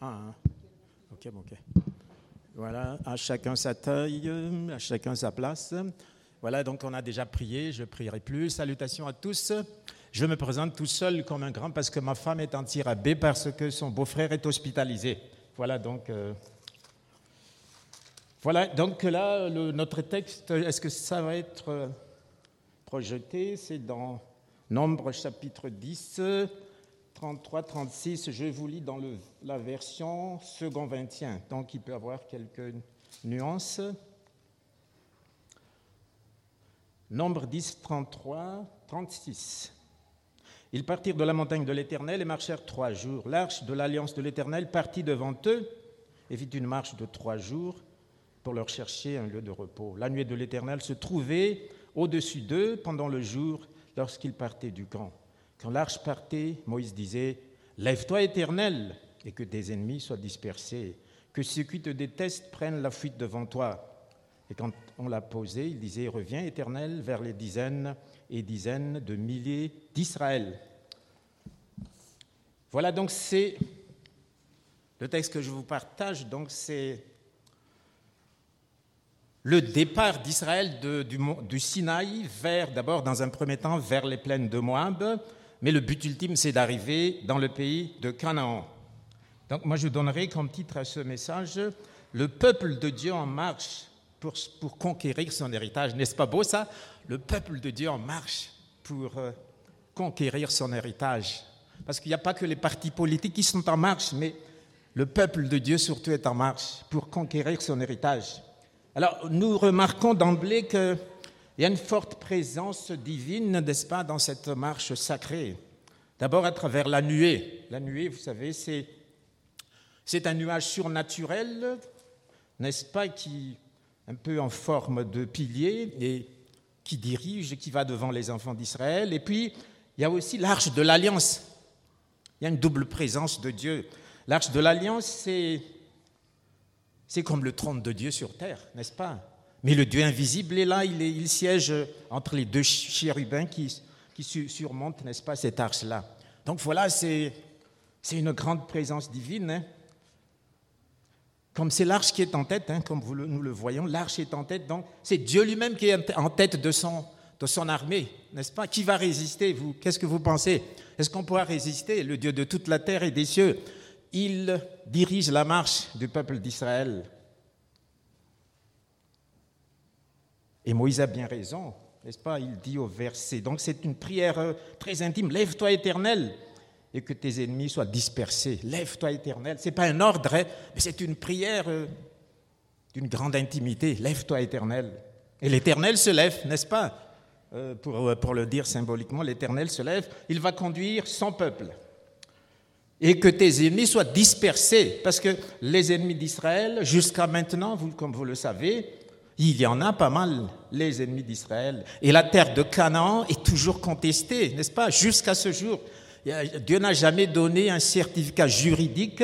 Ah, hein. ok, ok. Voilà, à chacun sa taille, à chacun sa place. Voilà, donc on a déjà prié, je prierai plus. Salutations à tous. Je me présente tout seul comme un grand parce que ma femme est en tir à B parce que son beau-frère est hospitalisé. Voilà, donc. Euh, voilà, donc là, notre texte, est-ce que ça va être euh, projeté? C'est dans Nombre chapitre 10, 33, 36. Je vous lis dans le, la version second 21, donc il peut y avoir quelques nuances. Nombre 10, 33, 36. Ils partirent de la montagne de l'Éternel et marchèrent trois jours. L'arche de l'alliance de l'Éternel partit devant eux et fit une marche de trois jours pour leur chercher un lieu de repos. La nuée de l'Éternel se trouvait au-dessus d'eux pendant le jour lorsqu'ils partaient du camp. Quand l'arche partait, Moïse disait, Lève-toi éternel, et que tes ennemis soient dispersés, que ceux qui te détestent prennent la fuite devant toi. Et quand on l'a posé, il disait, Reviens éternel vers les dizaines et dizaines de milliers d'Israël. Voilà donc c'est le texte que je vous partage, donc c'est le départ d'Israël du, Sinaï vers, d'abord dans un premier temps, vers les plaines de Moab, mais le but ultime, c'est d'arriver dans le pays de Canaan. Donc moi, je donnerai comme titre à ce message, Le peuple de Dieu en marche pour, pour conquérir son héritage. N'est-ce pas beau ça? Le peuple de Dieu en marche pour euh, conquérir son héritage. Parce qu'il n'y a pas que les partis politiques qui sont en marche, mais le peuple de Dieu surtout est en marche pour conquérir son héritage. Alors, nous remarquons d'emblée qu'il y a une forte présence divine, n'est-ce pas, dans cette marche sacrée. D'abord à travers la nuée. La nuée, vous savez, c'est, c'est un nuage surnaturel, n'est-ce pas, qui un peu en forme de pilier et qui dirige et qui va devant les enfants d'Israël. Et puis, il y a aussi l'arche de l'alliance. Il y a une double présence de Dieu. L'arche de l'alliance, c'est c'est comme le trône de Dieu sur terre, n'est-ce pas? Mais le Dieu invisible est là, il, siège entre les deux chérubins qui, surmontent, n'est-ce pas, cette arche-là. Donc voilà, c'est une grande présence divine. Hein. Comme c'est l'arche qui est en tête, hein, comme nous le voyons, l'arche est en tête, donc c'est Dieu lui-même qui est en tête de son, armée, n'est-ce pas? Qui va résister, Qu'est-ce que vous pensez? Est-ce qu'on pourra résister? Le Dieu de toute la terre et des cieux il dirige la marche du peuple d'Israël. Et Moïse a bien raison, n'est-ce pas? Il dit au verset. Donc c'est une prière euh, très intime. Lève-toi éternel et que tes ennemis soient dispersés. Lève-toi éternel. Ce n'est pas un ordre, hein, mais c'est une prière euh, d'une grande intimité. Lève-toi éternel. Et l'éternel se lève, n'est-ce pas? Euh, pour, pour le dire symboliquement, l'éternel se lève. Il va conduire son peuple et que tes ennemis soient dispersés. Parce que les ennemis d'Israël, jusqu'à maintenant, vous, comme vous le savez, il y en a pas mal, les ennemis d'Israël. Et la terre de Canaan est toujours contestée, n'est-ce pas, jusqu'à ce jour. Dieu n'a jamais donné un certificat juridique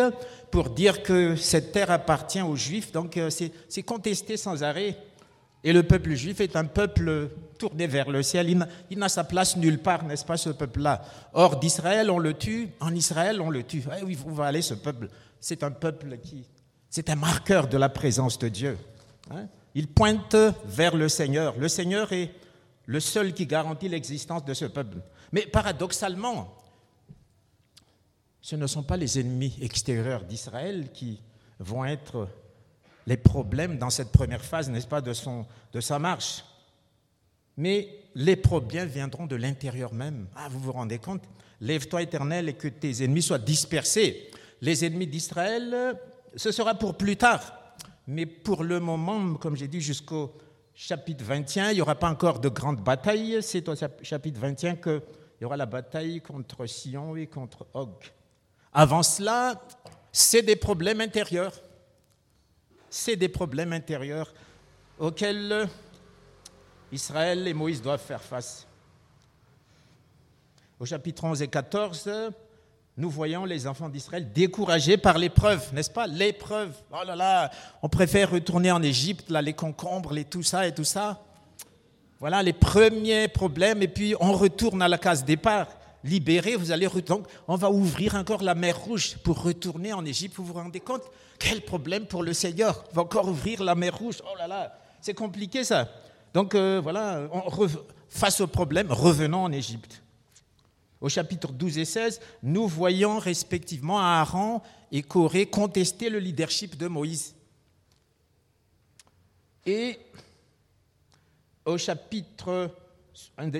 pour dire que cette terre appartient aux Juifs, donc euh, c'est contesté sans arrêt. Et le peuple juif est un peuple tourné vers le ciel. Il n'a sa place nulle part, n'est-ce pas, ce peuple-là? Or, d'Israël, on le tue. En Israël, on le tue. Eh oui, où va aller ce peuple C'est un peuple qui. C'est un marqueur de la présence de Dieu. Hein. il pointe vers le Seigneur. Le Seigneur est le seul qui garantit l'existence de ce peuple. Mais paradoxalement, ce ne sont pas les ennemis extérieurs d'Israël qui vont être les problèmes dans cette première phase, n'est-ce pas, de, son, de sa marche. Mais les problèmes viendront de l'intérieur même. Ah, vous vous rendez compte? Lève-toi éternel et que tes ennemis soient dispersés. Les ennemis d'Israël, ce sera pour plus tard. Mais pour le moment, comme j'ai dit, jusqu'au chapitre 21, il n'y aura pas encore de grande bataille. C'est au chapitre 21 qu'il y aura la bataille contre Sion et contre Og. Avant cela, c'est des problèmes intérieurs c'est des problèmes intérieurs auxquels Israël et Moïse doivent faire face. Au chapitre 11 et 14, nous voyons les enfants d'Israël découragés par l'épreuve, n'est-ce pas? L'épreuve. Oh là là, on préfère retourner en Égypte, là, les concombres, les tout ça et tout ça. Voilà les premiers problèmes, et puis on retourne à la case départ. Libérés, vous allez donc on va ouvrir encore la mer Rouge pour retourner en Égypte. Vous vous rendez compte? Quel problème pour le Seigneur On va encore ouvrir la mer Rouge. Oh là là, c'est compliqué ça. Donc euh, voilà, face au problème, revenons en Égypte. Au chapitre 12 et 16, nous voyons respectivement Aaron et Corée contester le leadership de Moïse. Et au chapitre,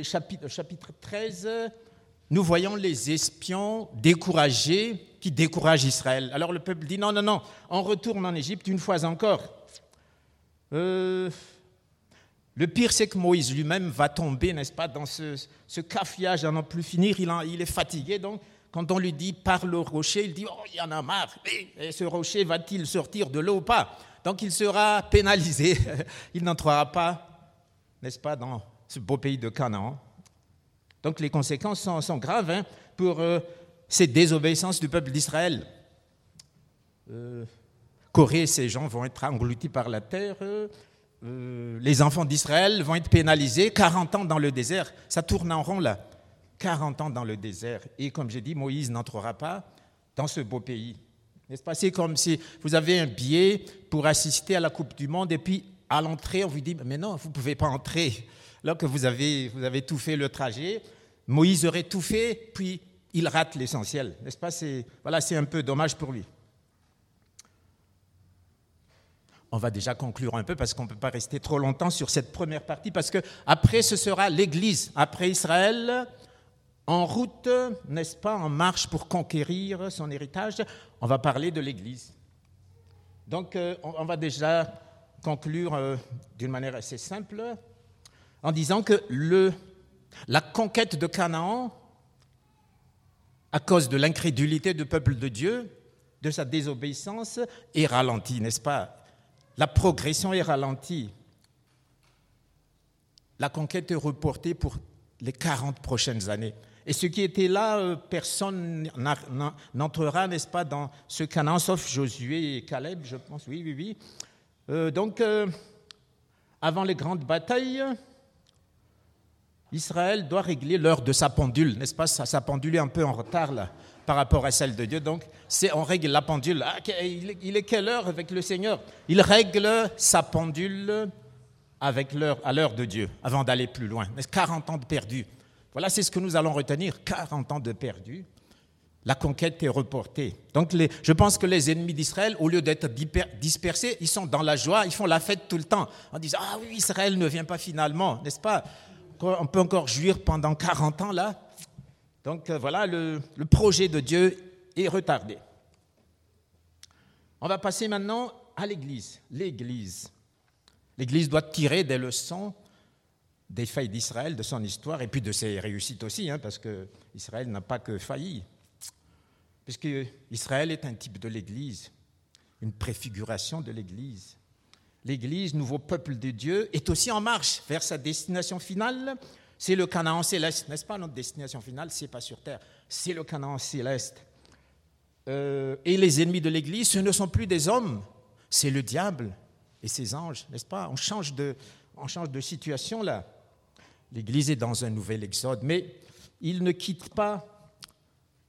chapitre, chapitre 13, nous voyons les espions découragés qui découragent Israël. Alors le peuple dit non, non, non, on retourne en Égypte une fois encore. Euh, le pire, c'est que Moïse lui-même va tomber, n'est-ce pas, dans ce, ce à n'en plus finir. Il, il, est fatigué, donc quand on lui dit parle au rocher, il dit oh, il y en a marre. Et ce rocher va-t-il sortir de l'eau ou pas? Donc il sera pénalisé. il n'entrera pas n'est-ce pas, dans ce beau pays de Canaan. Donc les conséquences sont, graves hein, pour euh, cette désobéissance du peuple d'Israël. Euh, Corée ses gens vont être engloutis par la terre. Euh, les enfants d'Israël vont être pénalisés. 40 ans dans le désert. Ça tourne en rond là. 40 ans dans le désert. Et comme j'ai dit, Moïse n'entrera pas dans ce beau pays. N'est-ce pas? C'est comme si vous avez un billet pour assister à la Coupe du Monde et puis à l'entrée, on vous dit, mais non, vous ne pouvez pas entrer. Alors que vous avez, tout fait le trajet, Moïse aurait tout fait, puis il rate l'essentiel. N'est-ce pas? C'est, c'est un peu dommage pour lui. On va déjà conclure un peu parce qu'on ne peut pas rester trop longtemps sur cette première partie, parce que après ce sera l'Église, après Israël, en route, n'est-ce pas, en marche pour conquérir son héritage. On va parler de l'Église. Donc, euh, on va déjà conclure euh, d'une manière assez simple en disant que la conquête de Canaan, à cause de l'incrédulité du peuple de Dieu, de sa désobéissance, est ralentie, n'est-ce pas? La progression est ralentie. La conquête est reportée pour les 40 prochaines années. Et ce qui était là, euh, personne n'entrera, n'est-ce pas, dans ce Canaan, sauf Josué et Caleb, je pense, oui, oui, oui. Euh, donc, euh, avant les grandes batailles, Israël doit régler l'heure de sa pendule, n'est-ce pas? Sa, pendule est un peu en retard par rapport à celle de Dieu. Donc, c'est on règle la pendule. Ah, il, est, quelle heure avec le Seigneur? Il règle sa pendule avec l'heure, à l'heure de Dieu, avant d'aller plus loin. 40 ans de perdu. Voilà, c'est ce que nous allons retenir. 40 ans de perdu la conquête est reportée. Donc je pense que les ennemis d'Israël, au lieu d'être dispersés, ils sont dans la joie, ils font la fête tout le temps, en disant Ah oui, Israël ne vient pas finalement, n'est-ce pas? On peut encore jouir pendant 40 ans là. Donc euh, voilà, le, projet de Dieu est retardé. On va passer maintenant à l'Église. L'Église. L'Église doit tirer des leçons des failles d'Israël, de son histoire, et puis de ses réussites aussi, hein, parce que Israël n'a pas que failli puisque Israël est un type de l'Église, une préfiguration de l'Église. L'Église, nouveau peuple de Dieu, est aussi en marche vers sa destination finale. C'est le Canaan céleste, n'est-ce pas? Notre destination finale, c'est pas sur terre, c'est le Canaan céleste. Euh, et les ennemis de l'Église, ce ne sont plus des hommes, c'est le diable et ses anges, n'est-ce pas? On change, de, on change de situation là. L'Église est dans un nouvel exode, mais il ne quitte pas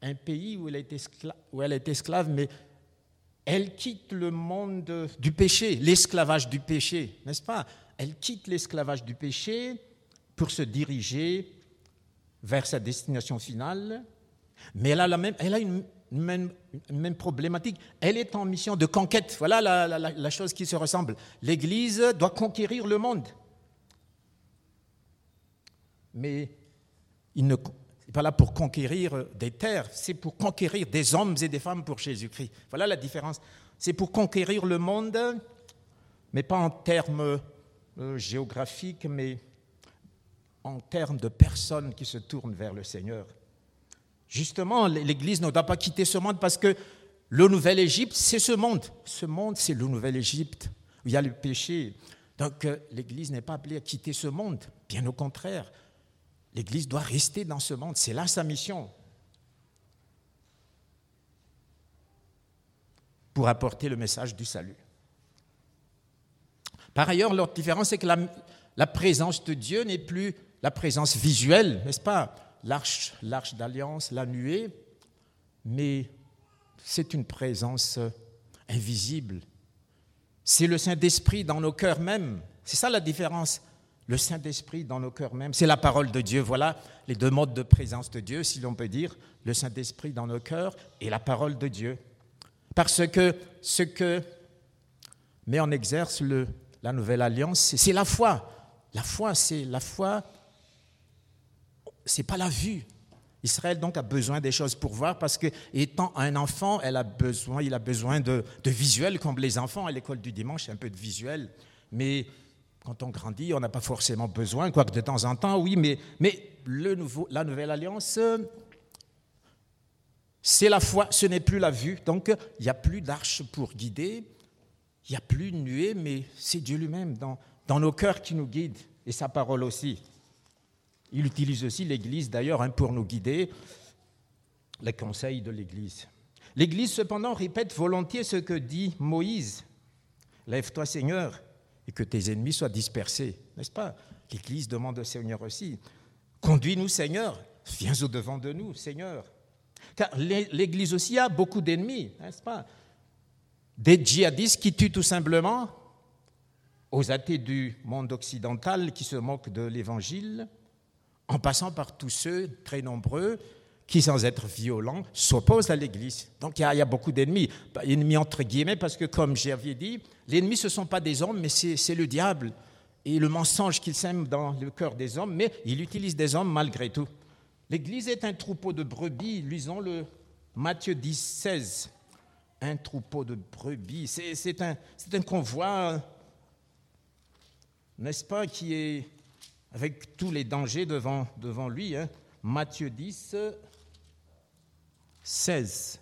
un pays où elle, est esclave, où elle est esclave, mais elle quitte le monde du péché, l'esclavage du péché, n'est-ce pas? Elle quitte l'esclavage du péché pour se diriger vers sa destination finale, mais elle a, la même, une, même, problématique. Elle est en mission de conquête. Voilà la, la, la chose qui se ressemble. L'Église doit conquérir le monde. Mais il ne, pas là pour conquérir des terres, c'est pour conquérir des hommes et des femmes pour Jésus-Christ. Voilà la différence. C'est pour conquérir le monde, mais pas en termes euh, géographiques, mais en termes de personnes qui se tournent vers le Seigneur. Justement, l'Église ne doit pas quitter ce monde parce que le Nouvel Égypte, c'est ce monde. Ce monde, c'est le Nouvel Égypte, où il y a le péché. Donc euh, l'Église n'est pas appelée à quitter ce monde, bien au contraire. L'Église doit rester dans ce monde. C'est là sa mission. Pour apporter le message du salut. Par ailleurs, l'autre différence, c'est que la, présence de Dieu n'est plus la présence visuelle, n'est-ce pas? L'arche, l'arche d'alliance, la nuée, mais c'est une présence invisible. C'est le Saint-Esprit dans nos cœurs même. C'est ça la différence. Le Saint-Esprit dans nos cœurs même. C'est la parole de Dieu. Voilà les deux modes de présence de Dieu, si l'on peut dire. Le Saint-Esprit dans nos cœurs et la parole de Dieu. Parce que ce que met en exerce le, la nouvelle alliance, c'est la foi. La foi, c'est la foi, c'est pas la vue. Israël donc a besoin des choses pour voir parce que étant un enfant, elle a besoin, il a besoin de, de visuels comme les enfants à l'école du dimanche, un peu de visuel. Mais quand on grandit, on n'a pas forcément besoin, quoique de temps en temps, oui, mais, la nouvelle alliance, c'est la foi, ce n'est plus la vue. Donc, il n'y a plus d'arche pour guider, il n'y a plus de nuée, mais c'est Dieu lui-même dans, dans nos cœurs qui nous guide, et sa parole aussi. Il utilise aussi l'Église, d'ailleurs, hein, pour nous guider, les conseils de l'Église. L'Église, cependant, répète volontiers ce que dit Moïse. Lève-toi, Seigneur, et que tes ennemis soient dispersés. N'est-ce pas? L'Église demande au Seigneur aussi. Conduis-nous, Seigneur. Viens au-devant de nous, Seigneur. Car l'Église aussi a beaucoup d'ennemis, n'est-ce pas? Des djihadistes qui tuent tout simplement, aux athées du monde occidental qui se moquent de l'Évangile, en passant par tous ceux très nombreux qui, sans être violents, s'opposent à l'Église. Donc il y, a, beaucoup d'ennemis. Ennemis entre guillemets, parce que comme j'avais dit, l'ennemi, ce ne sont pas des hommes, mais c'est le diable et le mensonge qu'il sème dans le cœur des hommes, mais il utilise des hommes malgré tout. L'Église est un troupeau de brebis, lisons le Matthieu 10, 16. Un troupeau de brebis, c'est un, convoi, n'est-ce pas, qui est avec tous les dangers devant, devant lui. Hein. Matthieu 10, 16.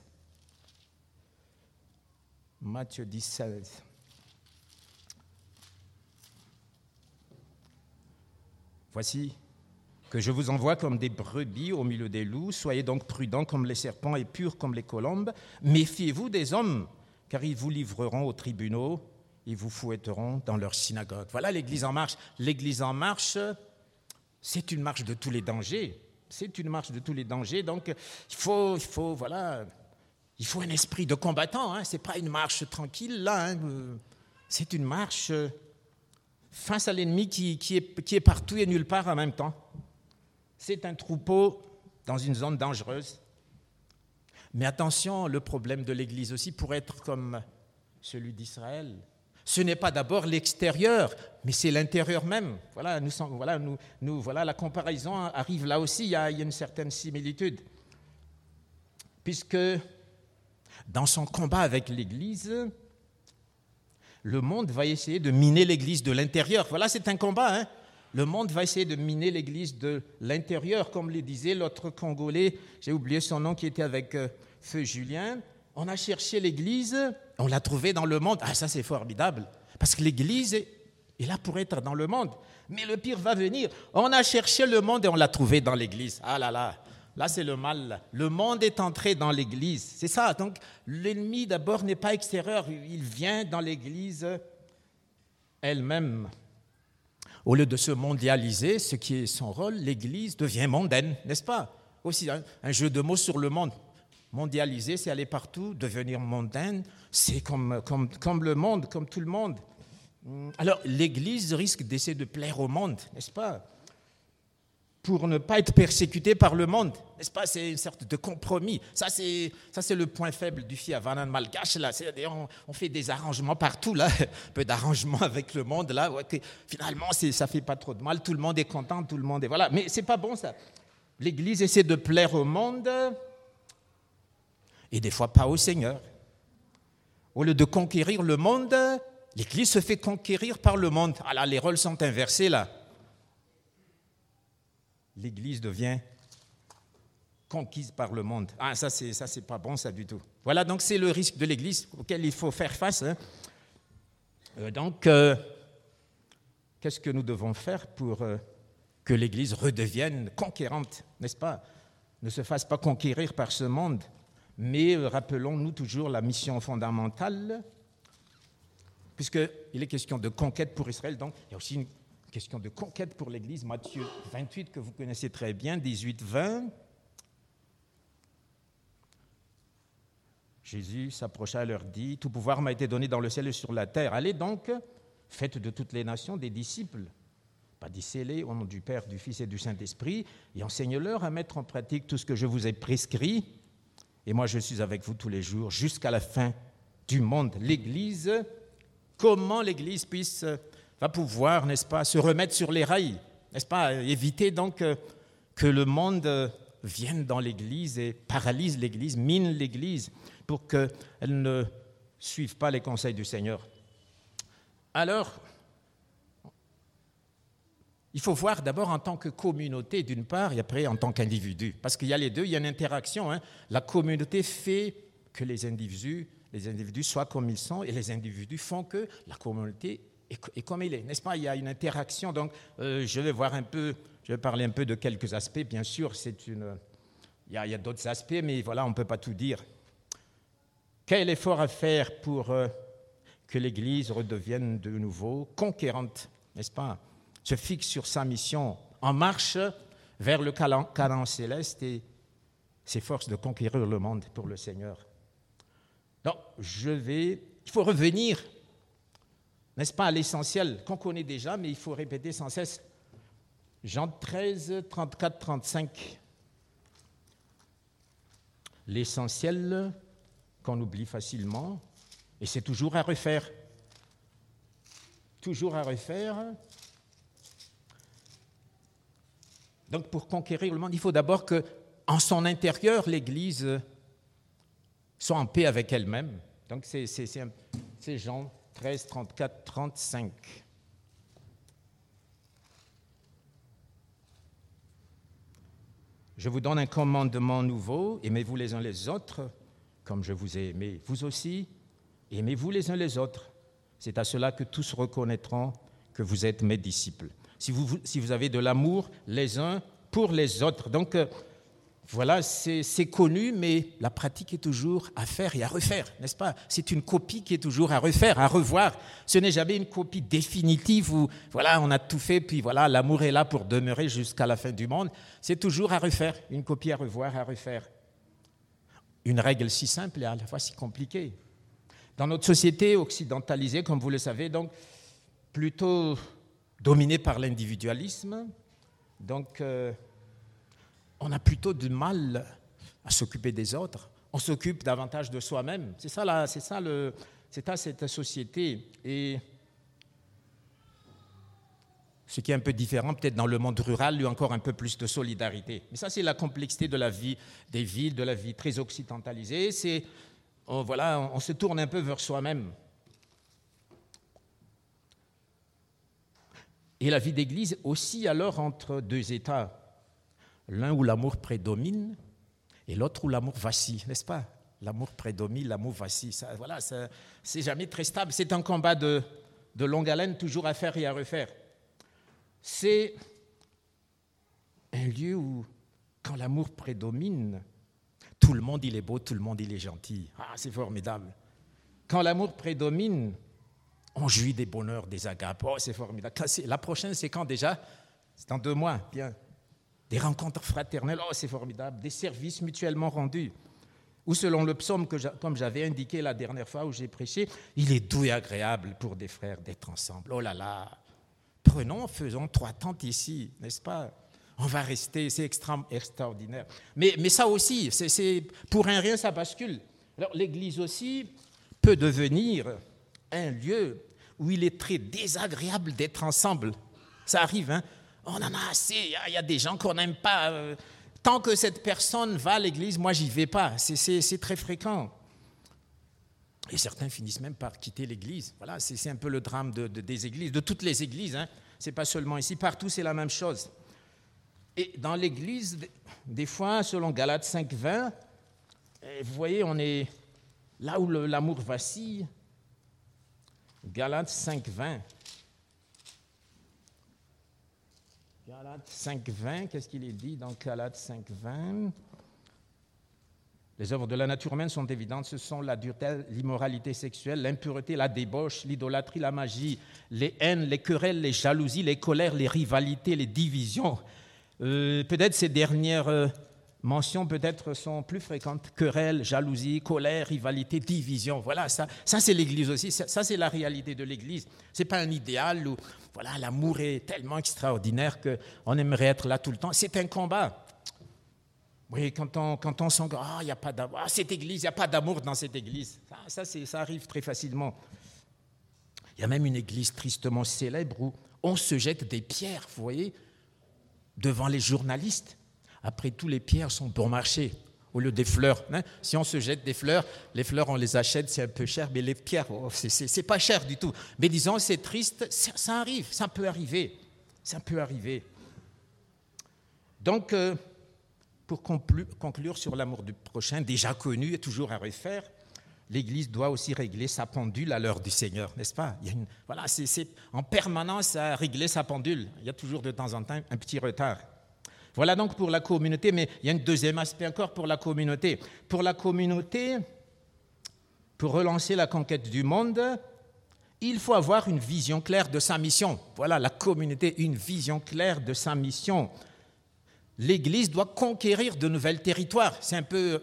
Matthieu 10, 16. Voici que je vous envoie comme des brebis au milieu des loups. Soyez donc prudents comme les serpents et purs comme les colombes. Méfiez-vous des hommes, car ils vous livreront aux tribunaux, ils vous fouetteront dans leurs synagogues. Voilà l'Église en marche. L'Église en marche, c'est une marche de tous les dangers. C'est une marche de tous les dangers. Donc, il faut, il faut, voilà, il faut un esprit de combattant. Hein. Ce n'est pas une marche tranquille, là. Hein. C'est une marche face à l'ennemi qui, est, qui est partout et nulle part en même temps. C'est un troupeau dans une zone dangereuse. Mais attention, le problème de l'Église aussi pourrait être comme celui d'Israël. Ce n'est pas d'abord l'extérieur, mais c'est l'intérieur même. Voilà, nous, voilà, nous, voilà, la comparaison arrive là aussi, il y, a, il y a une certaine similitude. Puisque dans son combat avec l'Église, le monde va essayer de miner l'Église de l'intérieur. Voilà, c'est un combat. Hein le monde va essayer de miner l'Église de l'intérieur, comme le disait l'autre Congolais, j'ai oublié son nom, qui était avec euh, Feu Julien. On a cherché l'Église, on l'a trouvée dans le monde. Ah, ça c'est formidable, parce que l'Église est, là pour être dans le monde. Mais le pire va venir. On a cherché le monde et on l'a trouvé dans l'Église. Ah là là, là c'est le mal. Le monde est entré dans l'Église. C'est ça. Donc l'ennemi d'abord n'est pas extérieur, il vient dans l'Église elle-même. Au lieu de se mondialiser, ce qui est son rôle, l'Église devient mondaine, n'est-ce pas? Aussi un, jeu de mots sur le monde. Mondialiser, c'est aller partout, devenir mondaine, c'est comme, comme, comme le monde, comme tout le monde. Alors l'Église risque d'essayer de plaire au monde, n'est-ce pas? Pour ne pas être persécuté par le monde. N'est-ce pas? C'est une sorte de compromis. Ça, c'est, c'est le point faible du Fiavanan malgache. Là. On, on, fait des arrangements partout, là. un peu d'arrangements avec le monde. Là. finalement, c'est, ça fait pas trop de mal. Tout le monde est content, tout le monde est... Voilà. Mais ce n'est pas bon, ça. L'Église essaie de plaire au monde et des fois pas au Seigneur. Au lieu de conquérir le monde, l'Église se fait conquérir par le monde. Ah là, les rôles sont inversés, là l'Église devient conquise par le monde. Ah, ça, c'est ça, c'est pas bon, ça du tout. Voilà, donc c'est le risque de l'Église auquel il faut faire face. Hein. Euh, donc, euh, qu'est-ce que nous devons faire pour euh, que l'Église redevienne conquérante, n'est-ce pas? Ne se fasse pas conquérir par ce monde, mais rappelons-nous toujours la mission fondamentale, puisqu'il est question de conquête pour Israël, donc il y a aussi une question de conquête pour l'Église, Matthieu 28 que vous connaissez très bien, 18-20. Jésus s'approcha et leur dit, Tout pouvoir m'a été donné dans le ciel et sur la terre. Allez donc, faites de toutes les nations des disciples, baptisez-les au nom du Père, du Fils et du Saint-Esprit, et enseigne-leur à mettre en pratique tout ce que je vous ai prescrit. Et moi, je suis avec vous tous les jours jusqu'à la fin du monde. L'Église, comment l'Église puisse va pouvoir, n'est-ce pas, se remettre sur les rails, n'est-ce pas, éviter donc euh, que le monde euh, vienne dans l'Église et paralyse l'Église, mine l'Église, pour qu'elle ne suive pas les conseils du Seigneur. Alors, il faut voir d'abord en tant que communauté d'une part et après en tant qu'individu, parce qu'il y a les deux, il y a une interaction. Hein. La communauté fait que les individus, les individus soient comme ils sont et les individus font que la communauté et, comme il est, n'est-ce pas? Il y a une interaction. Donc, euh, je vais voir un peu, je vais parler un peu de quelques aspects. Bien sûr, c'est une, il y a, d'autres aspects, mais voilà, on ne peut pas tout dire. Quel effort à faire pour euh, que l'Église redevienne de nouveau conquérante, n'est-ce pas? Se fixe sur sa mission, en marche vers le canon céleste et s'efforce de conquérir le monde pour le Seigneur. Donc, je vais, il faut revenir n'est-ce pas, l'essentiel qu'on connaît déjà, mais il faut répéter sans cesse. Jean 13, 34, 35. L'essentiel qu'on oublie facilement, et c'est toujours à refaire. Toujours à refaire. Donc pour conquérir le monde, il faut d'abord que, en son intérieur, l'Église soit en paix avec elle-même. Donc c'est Jean 13, 34, 35. Je vous donne un commandement nouveau, aimez-vous les uns les autres, comme je vous ai aimé, vous aussi, aimez-vous les uns les autres. C'est à cela que tous reconnaîtront que vous êtes mes disciples. Si vous, avez de l'amour les uns pour les autres. Donc, euh, voilà, c'est connu, mais la pratique est toujours à faire et à refaire, n'est-ce pas? C'est une copie qui est toujours à refaire, à revoir. Ce n'est jamais une copie définitive où, voilà, on a tout fait, puis voilà, l'amour est là pour demeurer jusqu'à la fin du monde. C'est toujours à refaire, une copie à revoir, à refaire. Une règle si simple et à la fois si compliquée. Dans notre société occidentalisée, comme vous le savez, donc plutôt dominée par l'individualisme, donc. Euh, on a plutôt du mal à s'occuper des autres. On s'occupe davantage de soi-même. C'est ça, c'est ça, c'est cette société. Et ce qui est un peu différent, peut-être dans le monde rural, il y a encore un peu plus de solidarité. Mais ça, c'est la complexité de la vie des villes, de la vie très occidentalisée. C'est, on, voilà, on se tourne un peu vers soi-même. Et la vie d'église aussi alors entre deux états l'un où l'amour prédomine et l'autre où l'amour vacille, n'est-ce pas? L'amour prédomine, l'amour vacille. Ça, voilà, c'est jamais très stable. C'est un combat de, de longue haleine, toujours à faire et à refaire. C'est un lieu où, quand l'amour prédomine, tout le monde il est beau, tout le monde il est gentil. Ah, c'est formidable. Quand l'amour prédomine, on jouit des bonheurs, des agapes. Oh, c'est formidable. La prochaine, c'est quand déjà C'est dans deux mois. Bien des rencontres fraternelles, oh c'est formidable, des services mutuellement rendus. Ou selon le psaume, que comme j'avais indiqué la dernière fois où j'ai prêché, il est doux et agréable pour des frères d'être ensemble. Oh là là, prenons, faisons trois tentes ici, n'est-ce pas? On va rester, c'est extraordinaire. Mais, mais ça aussi, c'est pour un rien, ça bascule. Alors l'Église aussi peut devenir un lieu où il est très désagréable d'être ensemble. Ça arrive, hein on en a assez, il y, a des gens qu'on n'aime pas. Euh, tant que cette personne va à l'église, moi, j'y vais pas. C'est très fréquent. Et certains finissent même par quitter l'église. Voilà, c'est un peu le drame de, des églises, de toutes les églises. Hein. Ce n'est pas seulement ici, partout c'est la même chose. Et dans l'église, des fois, selon Galates 5.20, eh, vous voyez, on est là où l'amour vacille. Galates 5.20. Galates 5.20, qu'est-ce qu'il est dit dans Galates 5.20 Les œuvres de la nature humaine sont évidentes. Ce sont la dureté, l'immoralité sexuelle, l'impureté, la débauche, l'idolâtrie, la magie, les haines, les querelles, les jalousies, les colères, les rivalités, les divisions. Euh, peut-être ces dernières mentions peut-être sont plus fréquentes. Querelles, jalousie, colère, rivalité, division. Voilà, ça, ça c'est l'Église aussi. Ça, c'est la réalité de l'Église. Ce n'est pas un idéal où voilà, l'amour est tellement extraordinaire qu'on aimerait être là tout le temps. C'est un combat. Oui, quand on, quand on sent ah, il n'y a pas d'amour, ah, cette église, il n'y a pas d'amour dans cette église. Ça, ça, ça arrive très facilement. Il y a même une église tristement célèbre où on se jette des pierres, vous voyez, devant les journalistes. Après tout, les pierres sont bon marché au lieu des fleurs. Hein. Si on se jette des fleurs, les fleurs, on les achète, c'est un peu cher, mais les pierres, oh, c'est pas cher du tout. Mais disons, c'est triste, ça, arrive, ça peut arriver. Ça peut arriver. Donc, euh, pour conclure sur l'amour du prochain, déjà connu et toujours à refaire, l'Église doit aussi régler sa pendule à l'heure du Seigneur, n'est-ce pas? Voilà, c'est en permanence à régler sa pendule. Il y a toujours de temps en temps un petit retard. Voilà donc pour la communauté, mais il y a un deuxième aspect encore pour la communauté. Pour la communauté, pour relancer la conquête du monde, il faut avoir une vision claire de sa mission. Voilà, la communauté, une vision claire de sa mission l'Église doit conquérir de nouveaux territoires. C'est un peu,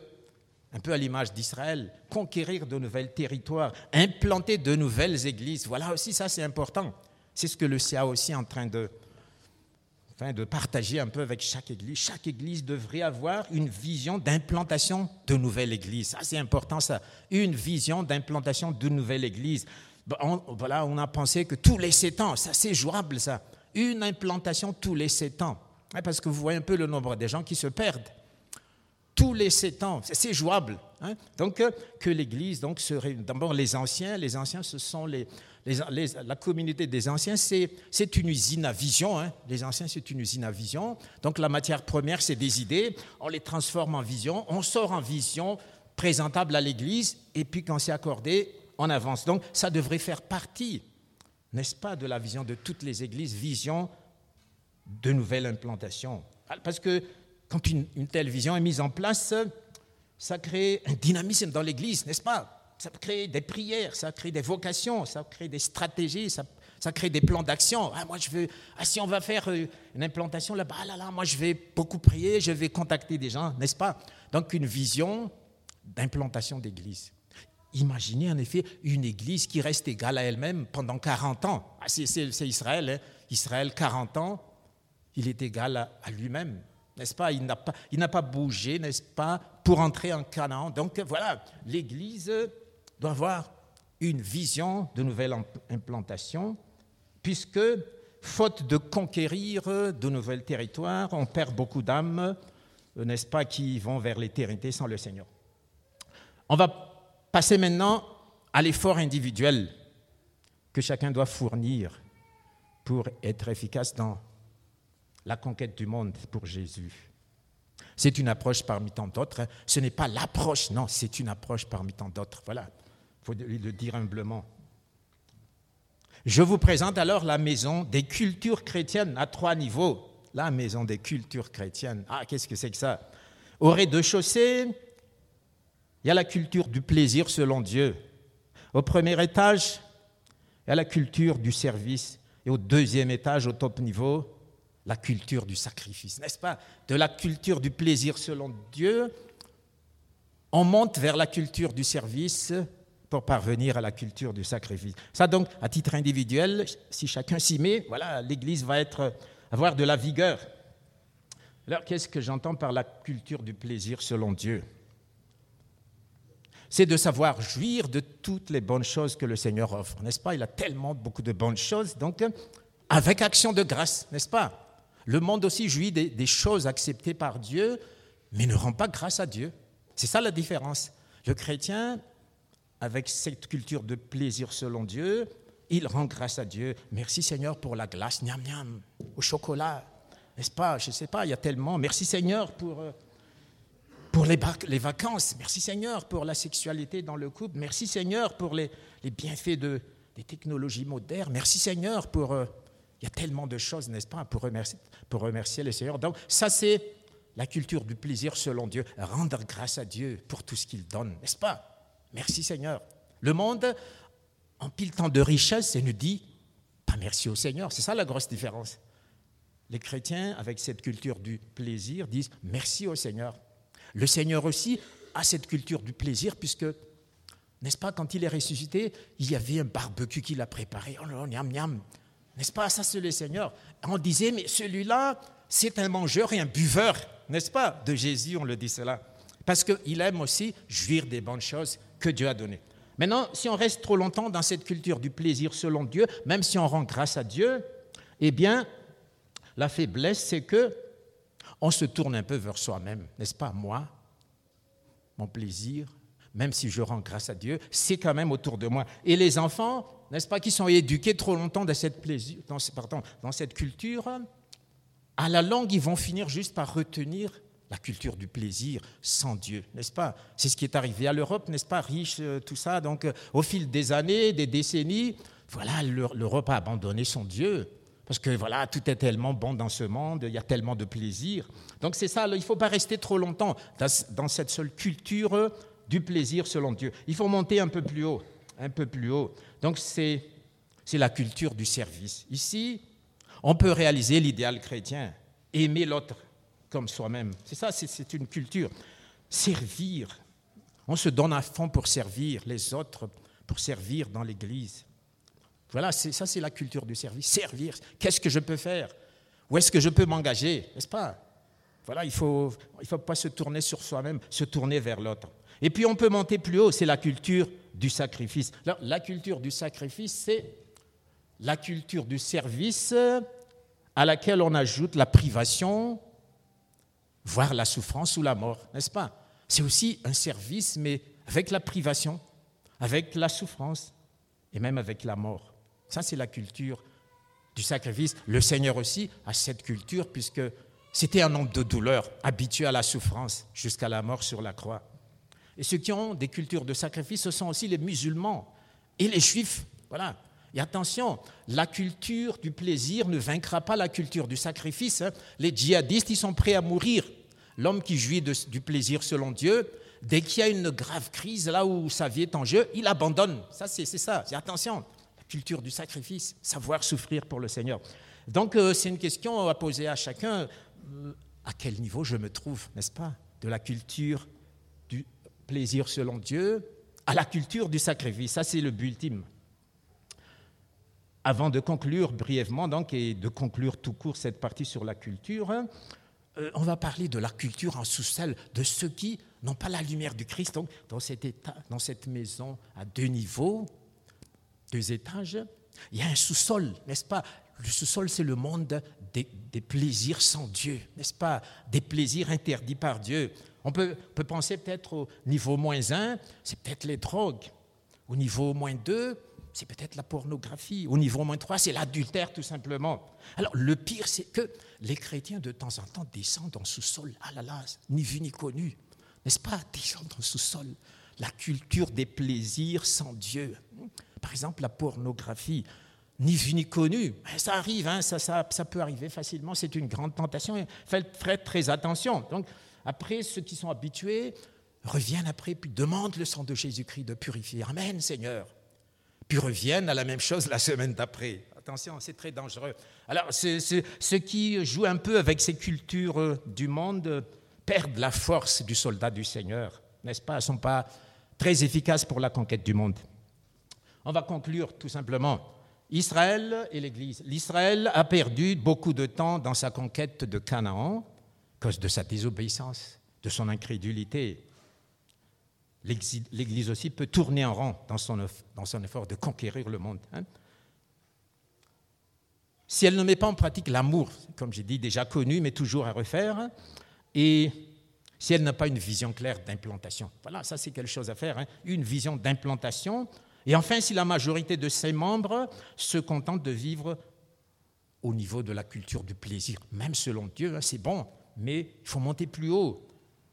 un peu à l'image d'Israël, conquérir de nouveaux territoires, implanter de nouvelles églises. Voilà aussi, ça c'est important. C'est ce que le CA aussi est en train de, de partager un peu avec chaque église. Chaque église devrait avoir une vision d'implantation de nouvelles églises. Ça c'est important, ça. Une vision d'implantation de nouvelles églises. On, on a pensé que tous les sept ans, ça c'est jouable, ça. Une implantation tous les sept ans. Parce que vous voyez un peu le nombre des gens qui se perdent. Tous les sept ans, c'est jouable. Hein. Donc, que l'Église, donc, serait d'abord les anciens, les anciens, ce sont les, la communauté des anciens, c'est une usine à vision. Hein. Les anciens, c'est une usine à vision. Donc, la matière première, c'est des idées. On les transforme en vision. On sort en vision présentable à l'Église. Et puis, quand c'est accordé, on avance. Donc, ça devrait faire partie, n'est-ce pas, de la vision de toutes les églises, vision de nouvelles implantations. Parce que quand une, telle vision est mise en place, ça crée un dynamisme dans l'Église, n'est-ce pas? Ça crée des prières, ça crée des vocations, ça crée des stratégies, ça, crée des plans d'action. Ah, moi, je veux, ah, si on va faire euh, une implantation là-bas, ah là, là, moi, je vais beaucoup prier, je vais contacter des gens, n'est-ce pas? Donc, une vision d'implantation d'Église. Imaginez en effet une Église qui reste égale à elle-même pendant 40 ans. Ah, c'est Israël, hein. Israël 40 ans, il est égal à, lui-même, n'est-ce pas? Il n'a pas, bougé, n'est-ce pas, pour entrer en Canaan. Donc voilà, l'Église doit avoir une vision de nouvelle implantation, puisque, faute de conquérir de nouveaux territoires, on perd beaucoup d'âmes, n'est-ce pas, qui vont vers l'éternité sans le Seigneur. On va passer maintenant à l'effort individuel que chacun doit fournir pour être efficace dans la conquête du monde pour Jésus. C'est une approche parmi tant d'autres. Ce n'est pas l'approche, non, c'est une approche parmi tant d'autres. Voilà, il faut le dire humblement. Je vous présente alors la maison des cultures chrétiennes à trois niveaux. La maison des cultures chrétiennes. Ah, qu'est-ce que c'est que ça? Au rez-de-chaussée, il y a la culture du plaisir selon Dieu. Au premier étage, il y a la culture du service. Et au deuxième étage, au top niveau, la culture du sacrifice, n'est-ce pas? De la culture du plaisir selon Dieu, on monte vers la culture du service pour parvenir à la culture du sacrifice. Ça donc, à titre individuel, si chacun s'y met, voilà, l'Église va être, avoir de la vigueur. Alors, qu'est-ce que j'entends par la culture du plaisir selon Dieu? C'est de savoir jouir de toutes les bonnes choses que le Seigneur offre, n'est-ce pas? Il a tellement beaucoup de bonnes choses, donc avec action de grâce, n'est-ce pas? Le monde aussi jouit des, choses acceptées par Dieu, mais ne rend pas grâce à Dieu. C'est ça la différence. Le chrétien, avec cette culture de plaisir selon Dieu, il rend grâce à Dieu. Merci Seigneur pour la glace, niam niam, au chocolat, n'est-ce pas? Je ne sais pas, il y a tellement. Merci Seigneur pour, euh, pour les, les, vacances. Merci Seigneur pour la sexualité dans le couple. Merci Seigneur pour les, bienfaits de, des technologies modernes. Merci Seigneur pour euh, il y a tellement de choses, n'est-ce pas, pour remercier, le Seigneur. Donc, ça, c'est la culture du plaisir selon Dieu, rendre grâce à Dieu pour tout ce qu'il donne, n'est-ce pas? Merci Seigneur. Le monde empile tant de richesses et nous dit pas merci au Seigneur. C'est ça la grosse différence. Les chrétiens, avec cette culture du plaisir, disent merci au Seigneur. Le Seigneur aussi a cette culture du plaisir, puisque, n'est-ce pas, quand il est ressuscité, il y avait un barbecue qu'il a préparé. Oh non, niam, niam. N'est-ce pas? Ça, c'est le Seigneur. On disait, mais celui-là, c'est un mangeur et un buveur, n'est-ce pas? De Jésus, on le dit cela. Parce qu'il aime aussi jouir des bonnes choses que Dieu a données. Maintenant, si on reste trop longtemps dans cette culture du plaisir selon Dieu, même si on rend grâce à Dieu, eh bien, la faiblesse, c'est que on se tourne un peu vers soi-même, n'est-ce pas? Moi, mon plaisir, même si je rends grâce à Dieu, c'est quand même autour de moi. Et les enfants, n'est-ce pas, qui sont éduqués trop longtemps dans cette, plaisir, pardon, dans cette culture, à la langue, ils vont finir juste par retenir la culture du plaisir sans Dieu, n'est-ce pas? C'est ce qui est arrivé à l'Europe, n'est-ce pas Riche, euh, tout ça? Donc, euh, au fil des années, des décennies, voilà, l'Europe a abandonné son Dieu. Parce que voilà, tout est tellement bon dans ce monde, il y a tellement de plaisir. Donc c'est ça, il ne faut pas rester trop longtemps dans cette seule culture du plaisir selon Dieu. Il faut monter un peu plus haut, un peu plus haut. Donc c'est la culture du service. Ici, on peut réaliser l'idéal chrétien, aimer l'autre, comme soi-même. C'est ça, c'est une culture. Servir. On se donne à fond pour servir les autres, pour servir dans l'Église. Voilà, ça c'est la culture du service. Servir. Qu'est-ce que je peux faire? Où est-ce que je peux m'engager? N'est-ce pas? Voilà, il ne faut, il faut pas se tourner sur soi-même, se tourner vers l'autre. Et puis on peut monter plus haut, c'est la culture du sacrifice. la culture du sacrifice, c'est la culture du service à laquelle on ajoute la privation, voire la souffrance ou la mort, n'est-ce pas? C'est aussi un service, mais avec la privation, avec la souffrance et même avec la mort. Ça, c'est la culture du sacrifice. Le Seigneur aussi a cette culture, puisque c'était un homme de douleur, habitué à la souffrance jusqu'à la mort sur la croix. Et ceux qui ont des cultures de sacrifice, ce sont aussi les musulmans et les juifs. Voilà. Et attention, la culture du plaisir ne vaincra pas la culture du sacrifice. Hein. Les djihadistes, ils sont prêts à mourir l'homme qui jouit du plaisir selon Dieu, dès qu'il y a une grave crise, là où sa vie est en jeu, il abandonne. Ça, c'est ça. attention, la culture du sacrifice, savoir souffrir pour le Seigneur. Donc, euh, c'est une question à poser à chacun. Euh, à quel niveau je me trouve, n'est-ce pas De la culture plaisir selon Dieu à la culture du sacrifice. Ça, c'est le but ultime. Avant de conclure brièvement, donc, et de conclure tout court cette partie sur la culture, euh, on va parler de la culture en sous-sol, de ceux qui n'ont pas la lumière du Christ. Donc, dans cet état, dans cette maison à deux niveaux, deux étages, il y a un sous-sol, n'est-ce pas? Le sous-sol, c'est le monde des, plaisirs sans Dieu, n'est-ce pas? Des plaisirs interdits par Dieu. On peut, peut penser peut-être au niveau moins 1, c'est peut-être les drogues. Au niveau moins 2, c'est peut-être la pornographie. Au niveau moins 3, c'est l'adultère tout simplement. Alors le pire, c'est que les chrétiens de temps en temps descendent en sous-sol. Ah là là, ni vu ni connu. N'est-ce pas? Descendre en sous-sol. La culture des plaisirs sans Dieu. Par exemple, la pornographie. Ni vu ni connu. Ça arrive, hein, ça, ça, ça, peut arriver facilement. C'est une grande tentation. Faites très attention. Donc, après, ceux qui sont habitués reviennent après, puis demandent le sang de Jésus-Christ de purifier. Amen, Seigneur puis reviennent à la même chose la semaine d'après. Attention, c'est très dangereux. Alors, ceux qui jouent un peu avec ces cultures euh, du monde perdent la force du soldat du Seigneur, n'est-ce pas? Ils ne sont pas très efficaces pour la conquête du monde. On va conclure tout simplement. Israël et l'Église. L'Israël a perdu beaucoup de temps dans sa conquête de Canaan cause de sa désobéissance, de son incrédulité, l'Église aussi peut tourner en rang dans son, dans son effort de conquérir le monde. Hein. Si elle ne met pas en pratique l'amour, comme j'ai dit, déjà connu, mais toujours à refaire, et si elle n'a pas une vision claire d'implantation. Voilà, ça c'est quelque chose à faire, hein. une vision d'implantation. Et enfin, si la majorité de ses membres se contentent de vivre au niveau de la culture du plaisir, même selon Dieu, hein, c'est bon, mais il faut monter plus haut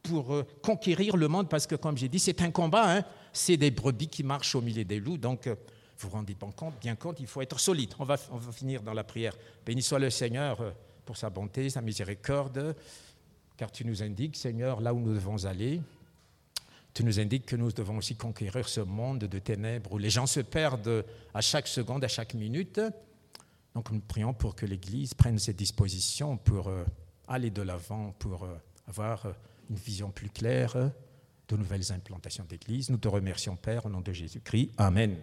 pour euh, conquérir le monde, parce que, comme j'ai dit, c'est un combat, hein. c'est des brebis qui marchent au milieu des loups, donc euh, vous vous rendez bien compte, bien compte, il faut être solide. On va, on va finir dans la prière. Béni soit le Seigneur euh, pour sa bonté, sa miséricorde, car tu nous indiques, Seigneur, là où nous devons aller. Tu nous indiques que nous devons aussi conquérir ce monde de ténèbres où les gens se perdent à chaque seconde, à chaque minute. Donc nous prions pour que l'Église prenne ses dispositions pour aller de l'avant pour euh, avoir euh, une vision plus claire euh, de nouvelles implantations d'églises. Nous te remercions, Père, au nom de Jésus-Christ. Amen.